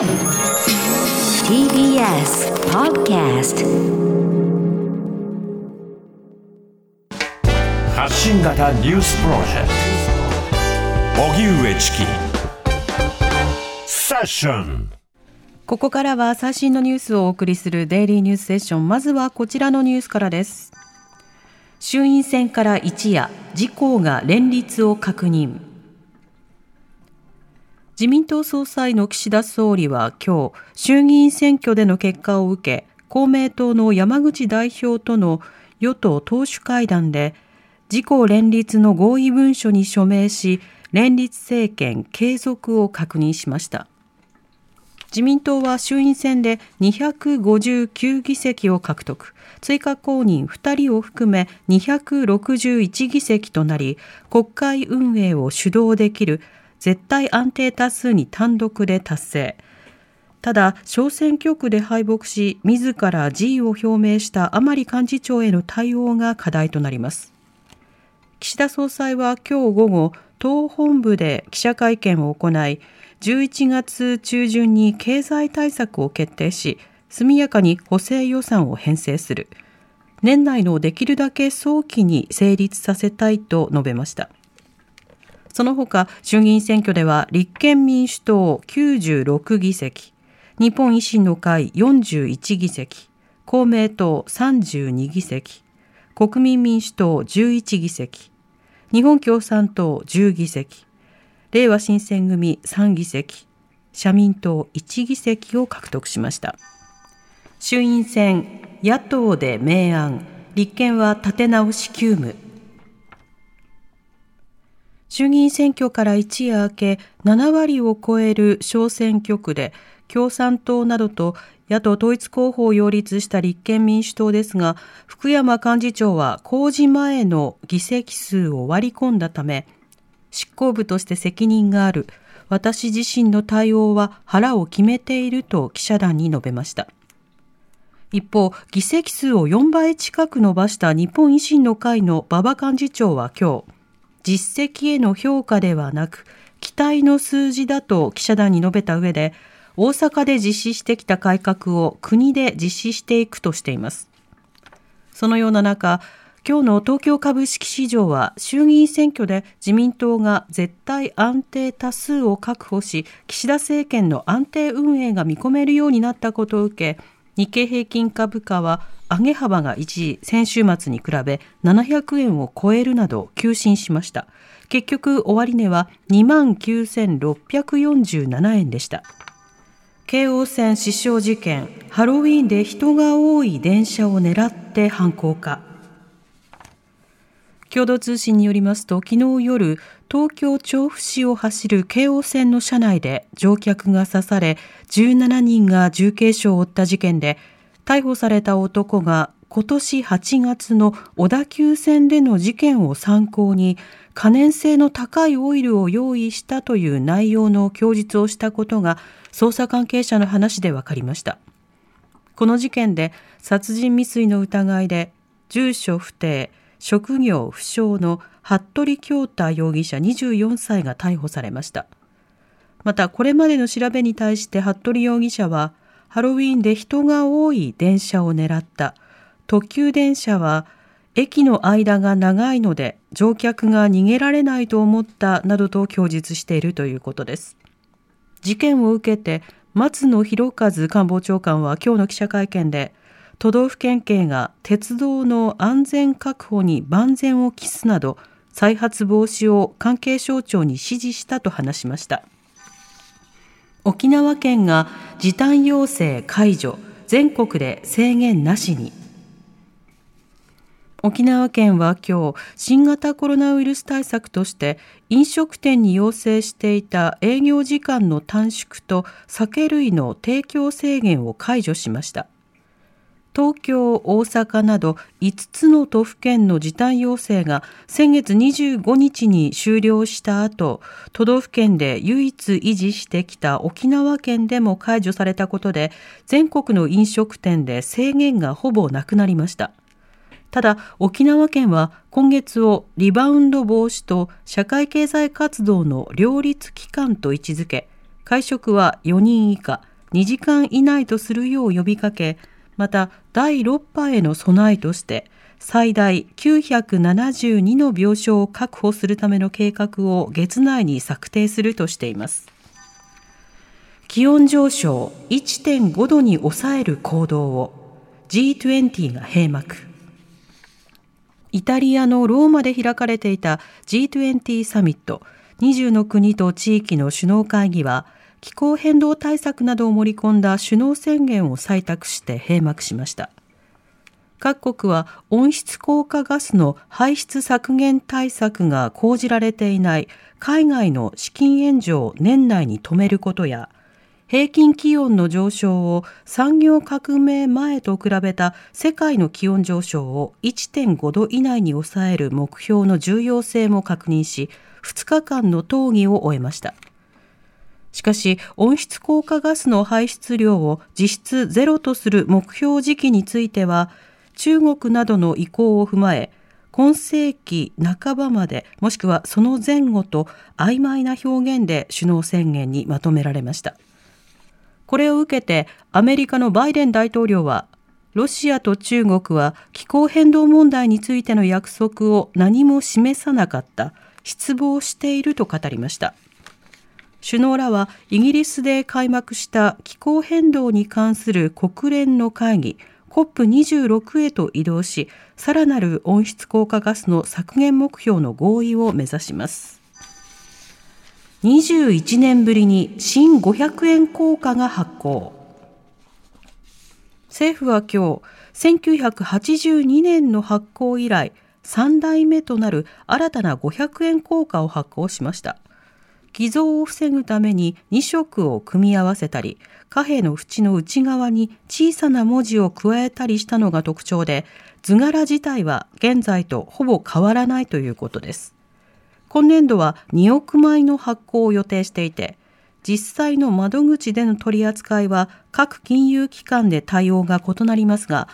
TBS Podcast 発信型ニュースプロジェクト荻上チキセッションここからは最新のニュースをお送りするデイリーニュースセッション。まずはこちらのニュースからです。衆院選から一夜、自公が連立を確認。自民党総裁の岸田総理は今日、衆議院選挙での結果を受け、公明党の山口代表との与党党首会談で、自公連立の合意文書に署名し、連立政権継続を確認しました。自民党は衆院選で259議席を獲得、追加公認2人を含め261議席となり、国会運営を主導できる絶対安定多数に単独で達成。ただ、小選挙区で敗北し、自ら辞意を表明した甘利幹事長への対応が課題となります。岸田総裁は今日午後、党本部で記者会見を行い、11月中旬に経済対策を決定し、速やかに補正予算を編成する。年内のできるだけ早期に成立させたいと述べました。その他、衆議院選挙では立憲民主党96議席、日本維新の会41議席、公明党32議席、国民民主党11議席、日本共産党10議席、れいわ新選組3議席、社民党1議席を獲得しました。衆院選、野党で明暗、立憲は立て直し急務。衆議院選挙から一夜明け、7割を超える小選挙区で、共産党などと野党統一候補を擁立した立憲民主党ですが、福山幹事長は公示前の議席数を割り込んだため、執行部として責任がある。私自身の対応は腹を決めていると記者団に述べました。一方、議席数を4倍近く伸ばした日本維新の会の馬場幹事長は今日、実績への評価ではなく、期待の数字だと記者団に述べた上で、大阪で実施してきた改革を国で実施していくとしています。そのような中、今日の東京株式市場は衆議院選挙で自民党が絶対安定多数を確保し、岸田政権の安定運営が見込めるようになったことを受け、日経平均株価は上げ幅が一時先週末に比べ700円を超えるなど急進しました。結局終値は29,647円でした。京王線死傷事件、ハロウィーンで人が多い電車を狙って犯行か。共同通信によりますと昨日夜東京調布市を走る京王線の車内で乗客が刺され17人が重軽傷を負った事件で逮捕された男が今年8月の小田急線での事件を参考に可燃性の高いオイルを用意したという内容の供述をしたことが捜査関係者の話で分かりました。この事件で殺人未遂の疑いで住所不定職業不詳の服部京太容疑者24歳が逮捕されました。また、これまでの調べに対して服部容疑者は、ハロウィーンで人が多い電車を狙った。特急電車は、駅の間が長いので乗客が逃げられないと思ったなどと供述しているということです。事件を受けて松野博一官房長官は今日の記者会見で都道府県警が鉄道の安全確保に万全を期すなど再発防止を関係省庁に指示したと話しました。沖縄県が時短要請解除全国で制限なしに。沖縄県は今日新型コロナウイルス対策として飲食店に要請していた営業時間の短縮と酒類の提供制限を解除しました。東京、大阪など5つの都府県の時短要請が先月25日に終了した後、都道府県で唯一維持してきた沖縄県でも解除されたことで、全国の飲食店で制限がほぼなくなりました。ただ、沖縄県は今月をリバウンド防止と社会経済活動の両立期間と位置づけ、会食は4人以下、2時間以内とするよう呼びかけ、また第6波への備えとして最大972の病床を確保するための計画を月内に策定するとしています。気温上昇1.5度に抑える行動を G20 が閉幕。イタリアのローマで開かれていた G20 サミット20の国と地域の首脳会議は気候変動対策などを盛り込んだ首脳宣言を採択して閉幕しました。各国は温室効果ガスの排出削減対策が講じられていない海外の資金援助を年内に止めることや平均気温の上昇を産業革命前と比べた世界の気温上昇を1.5度以内に抑える目標の重要性も確認し2日間の討議を終えました。しかし温室効果ガスの排出量を実質ゼロとする目標時期については中国などの意向を踏まえ今世紀半ばまでもしくはその前後と曖昧な表現で首脳宣言にまとめられました。これを受けてアメリカのバイデン大統領はロシアと中国は気候変動問題についての約束を何も示さなかった失望していると語りました。首脳らはイギリスで開幕した気候変動に関する国連の会議 COP26 へと移動しさらなる温室効果ガスの削減目標の合意を目指します。21年ぶりに新500円硬貨が発行。政府は今日1982年の発行以来3代目となる新たな500円硬貨を発行しました。偽造を防ぐために2色を組み合わせたり貨幣の縁の内側に小さな文字を加えたりしたのが特徴で図柄自体は現在とほぼ変わらないということです。今年度は2億枚の発行を予定していて実際の窓口での取り扱いは各金融機関で対応が異なりますが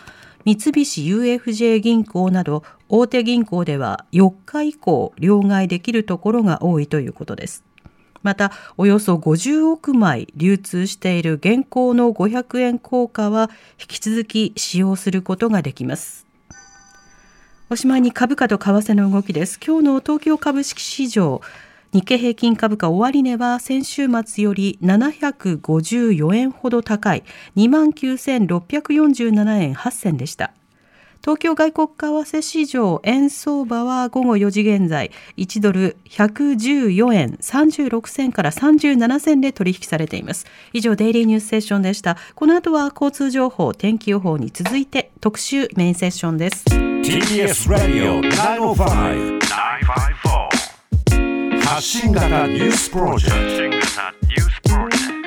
三菱 UFJ 銀行など大手銀行では4日以降両替できるところが多いということです。またおよそ50億枚流通している現行の500円硬貨は引き続き使用することができます。おしまいに株価と為替の動きです。今日の東京株式市場日経平均株価終値は先週末より754円ほど高い29,647円8銭でした。東京外国為替市場円相場は午後4時現在1ドル114円36銭から37銭で取引されています。以上デイリーニュースセッションでした。この後は交通情報天気予報に続いて特集メインセッションです。TBS ラディオ905-954発信型ニュースプロジェクト。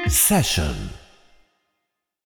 セッション